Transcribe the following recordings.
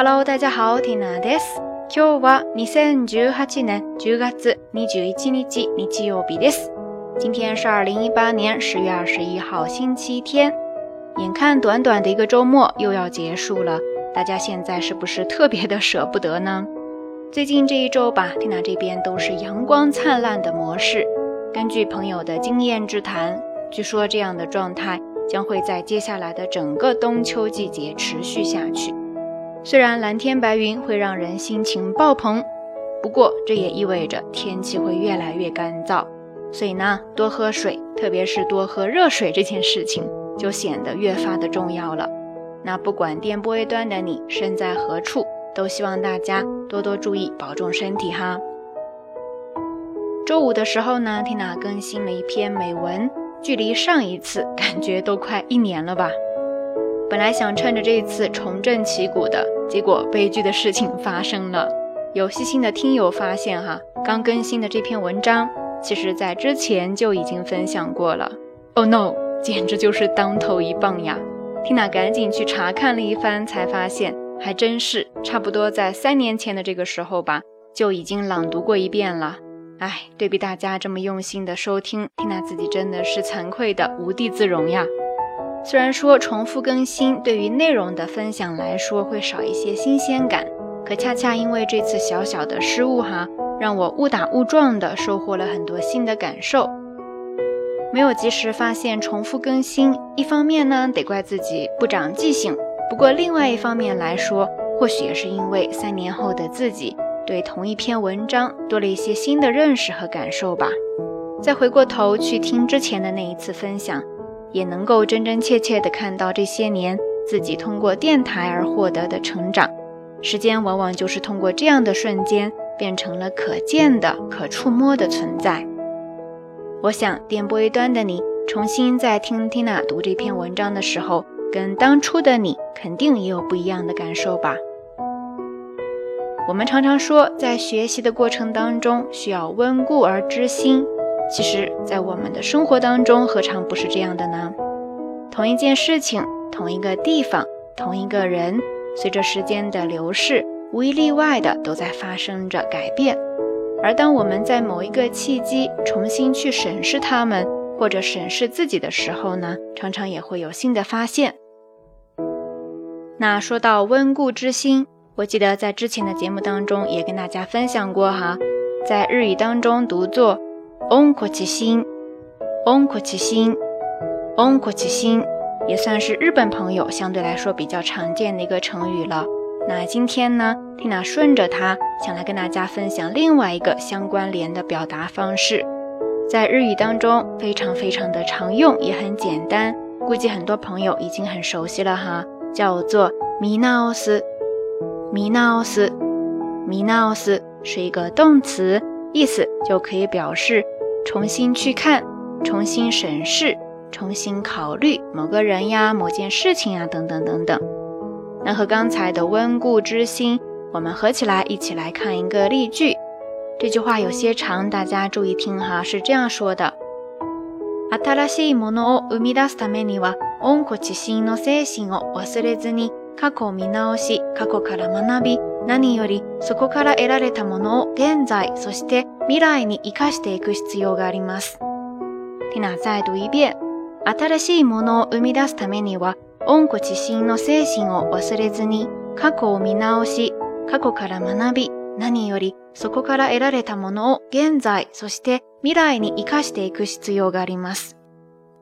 Hello，大家好，Tina です。今日は2018年十月21日日曜日です。今天是二零一八年十月二十一号星期天。眼看短短的一个周末又要结束了，大家现在是不是特别的舍不得呢？最近这一周吧，i n a 这边都是阳光灿烂的模式。根据朋友的经验之谈，据说这样的状态将会在接下来的整个冬秋季节持续下去。虽然蓝天白云会让人心情爆棚，不过这也意味着天气会越来越干燥，所以呢，多喝水，特别是多喝热水这件事情就显得越发的重要了。那不管电波一端的你身在何处，都希望大家多多注意，保重身体哈。周五的时候呢，缇娜更新了一篇美文，距离上一次感觉都快一年了吧。本来想趁着这次重振旗鼓的。结果，悲剧的事情发生了。有细心的听友发现，哈，刚更新的这篇文章，其实，在之前就已经分享过了。Oh no，简直就是当头一棒呀！缇娜赶紧去查看了一番，才发现，还真是，差不多在三年前的这个时候吧，就已经朗读过一遍了。哎，对比大家这么用心的收听，缇娜自己真的是惭愧的无地自容呀。虽然说重复更新对于内容的分享来说会少一些新鲜感，可恰恰因为这次小小的失误哈，让我误打误撞的收获了很多新的感受。没有及时发现重复更新，一方面呢得怪自己不长记性，不过另外一方面来说，或许也是因为三年后的自己对同一篇文章多了一些新的认识和感受吧。再回过头去听之前的那一次分享。也能够真真切切地看到这些年自己通过电台而获得的成长，时间往往就是通过这样的瞬间变成了可见的、可触摸的存在。我想，电波一端的你重新在听 Tina 读这篇文章的时候，跟当初的你肯定也有不一样的感受吧。我们常常说，在学习的过程当中，需要温故而知新。其实，在我们的生活当中，何尝不是这样的呢？同一件事情，同一个地方，同一个人，随着时间的流逝，无一例外的都在发生着改变。而当我们在某一个契机重新去审视他们，或者审视自己的时候呢，常常也会有新的发现。那说到温故知新，我记得在之前的节目当中也跟大家分享过哈，在日语当中读作。嗯，好奇星，嗯，好奇 o 嗯，好奇星，也算是日本朋友相对来说比较常见的一个成语了。那今天呢，Tina 顺着它，想来跟大家分享另外一个相关联的表达方式，在日语当中非常非常的常用，也很简单，估计很多朋友已经很熟悉了哈，叫做“米纳オス”，ミナオス，ミナオス是一个动词。意思就可以表示重新去看、重新审视、重新考虑某个人呀、某件事情呀，等等等等。那和刚才的温故知新，我们合起来一起来看一个例句。这句话有些长，大家注意听哈，是这样说的：新しいものを生み出すためには、温故知新の精神を忘れずに、過去を見直し、過去から学び。何よりそこから得られたものを現在、そして未来に活かしていく必要があります。ティナ、再度一遍。新しいものを生み出すためには、恩子知身の精神を忘れずに、過去を見直し、過去から学び、何よりそこから得られたものを現在、そして未来に活かしていく必要があります。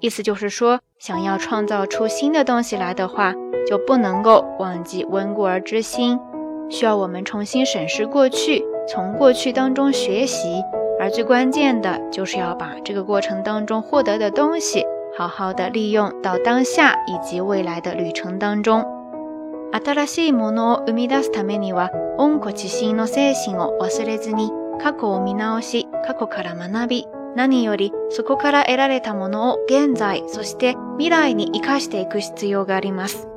意思就是说，想要创造出新的东西来的话，就不能够忘记温故而知新。需要我们重新审视过去，从过去当中学习，而最关键的就是要把这个过程当中获得的东西，好好的利用到当下以及未来的旅程当中。新しいものを生み出すためには、温子知心の精神を忘れずに、過去を見直し、過去から学び、何よりそこから得られたものを現在、そして未来に活かしていく必要があります。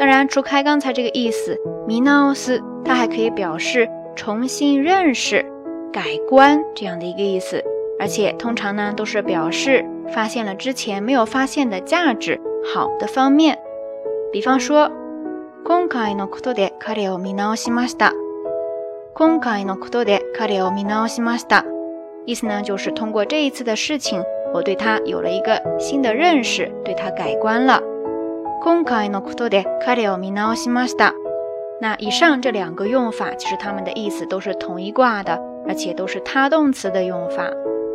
当然，除开刚才这个意思，米ナ斯ス它还可以表示重新认识、改观这样的一个意思，而且通常呢都是表示发现了之前没有发现的价值、好的方面。比方说，今回のことで彼を見直しました。今回のことで彼を見直しました。意思呢就是通过这一次的事情，我对他有了一个新的认识，对他改观了。今回のことで、彼を見直しました。那以上这两个用法，其实它们的意思都是同一挂的，而且都是他动词的用法。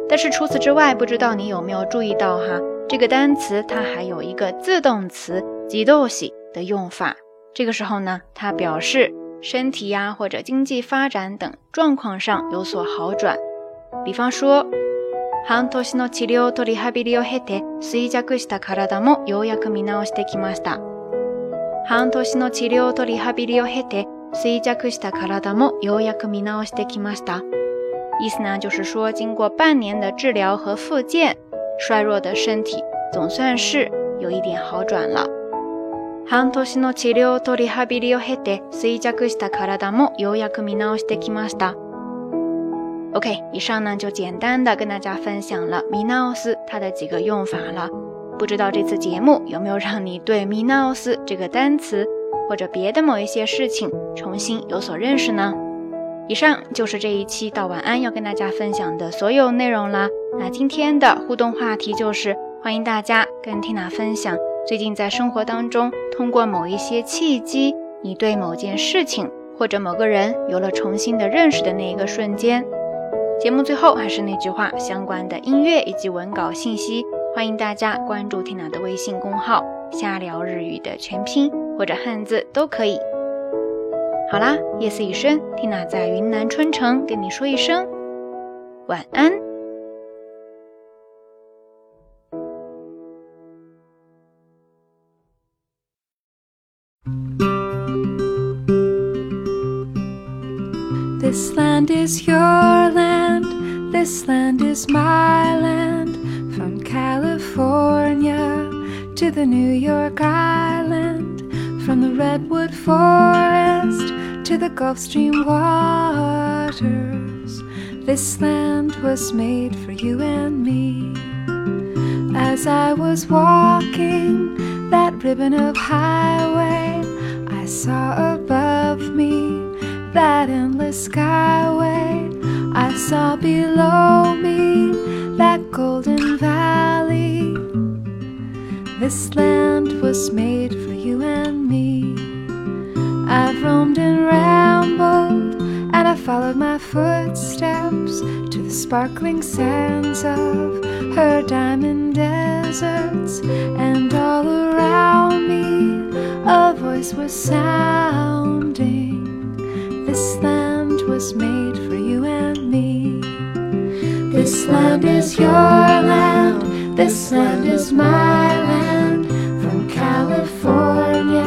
但是除此之外，不知道你有没有注意到哈，这个单词它还有一个自动词「急动し」的用法。这个时候呢，它表示身体呀或者经济发展等状况上有所好转。比方说。半年の治療とリハビリを経て衰弱した体もようやく見直してきました。半年の治療とリハビリを経て衰弱した体もようやく見直してきました。意思呢就是说，经过半年的治療和复健，衰弱的身体总算是有一点好转了。半年の治療とリハビリを経て衰弱した体もようやく見直してきました。OK，以上呢就简单的跟大家分享了 m i n u s 它的几个用法了。不知道这次节目有没有让你对 m i n u s 这个单词或者别的某一些事情重新有所认识呢？以上就是这一期到晚安要跟大家分享的所有内容了。那今天的互动话题就是，欢迎大家跟 Tina 分享最近在生活当中通过某一些契机，你对某件事情或者某个人有了重新的认识的那一个瞬间。节目最后还是那句话，相关的音乐以及文稿信息，欢迎大家关注缇娜的微信公号“瞎聊日语”的全拼或者汉字都可以。好啦，夜色已深，缇娜在云南春城跟你说一声晚安。This is land land. your This land is my land, from California to the New York Island, from the Redwood Forest to the Gulf Stream waters. This land was made for you and me. As I was walking that ribbon of highway, I saw above me that endless skyway I saw below me that golden valley. This land was made for you and me. I've roamed and rambled, and I followed my footsteps to the sparkling sands of her diamond deserts. And all around me, a voice was sounding. This land was made for you and me. This land is your land, this land is my land. From California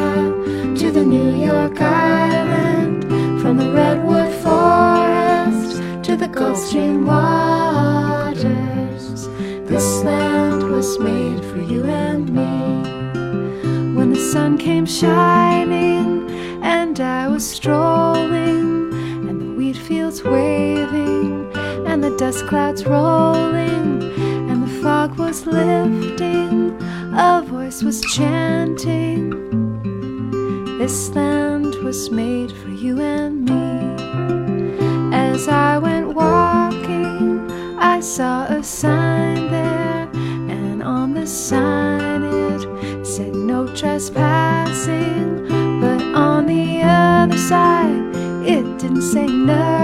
to the New York Island, from the Redwood Forest to the Gulf Stream waters. This land was made for you and me. When the sun came shining and I was strong. dust clouds rolling and the fog was lifting. A voice was chanting, This land was made for you and me. As I went walking, I saw a sign there, and on the sign it said, No trespassing. But on the other side, it didn't say nothing.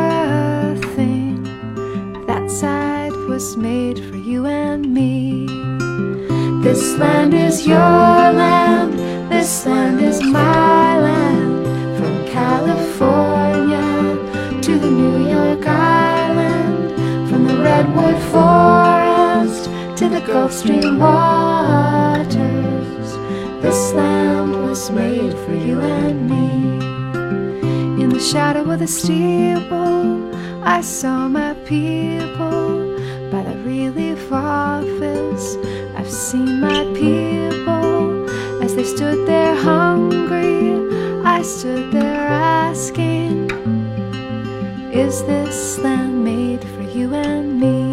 was made for you and me. This land is your land, this land is my land. From California to the New York Island, from the Redwood Forest to the Gulf Stream waters. This land was made for you and me. In the shadow of the steeple, I saw my people relief office. I've seen my people as they stood there hungry. I stood there asking, Is this land made for you and me?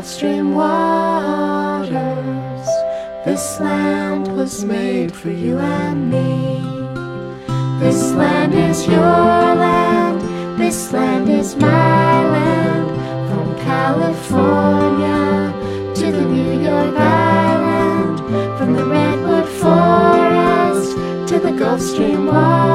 Gulf Stream waters. This land was made for you and me. This land is your land. This land is my land. From California to the New York Island. From the Redwood Forest to the Gulf Stream waters.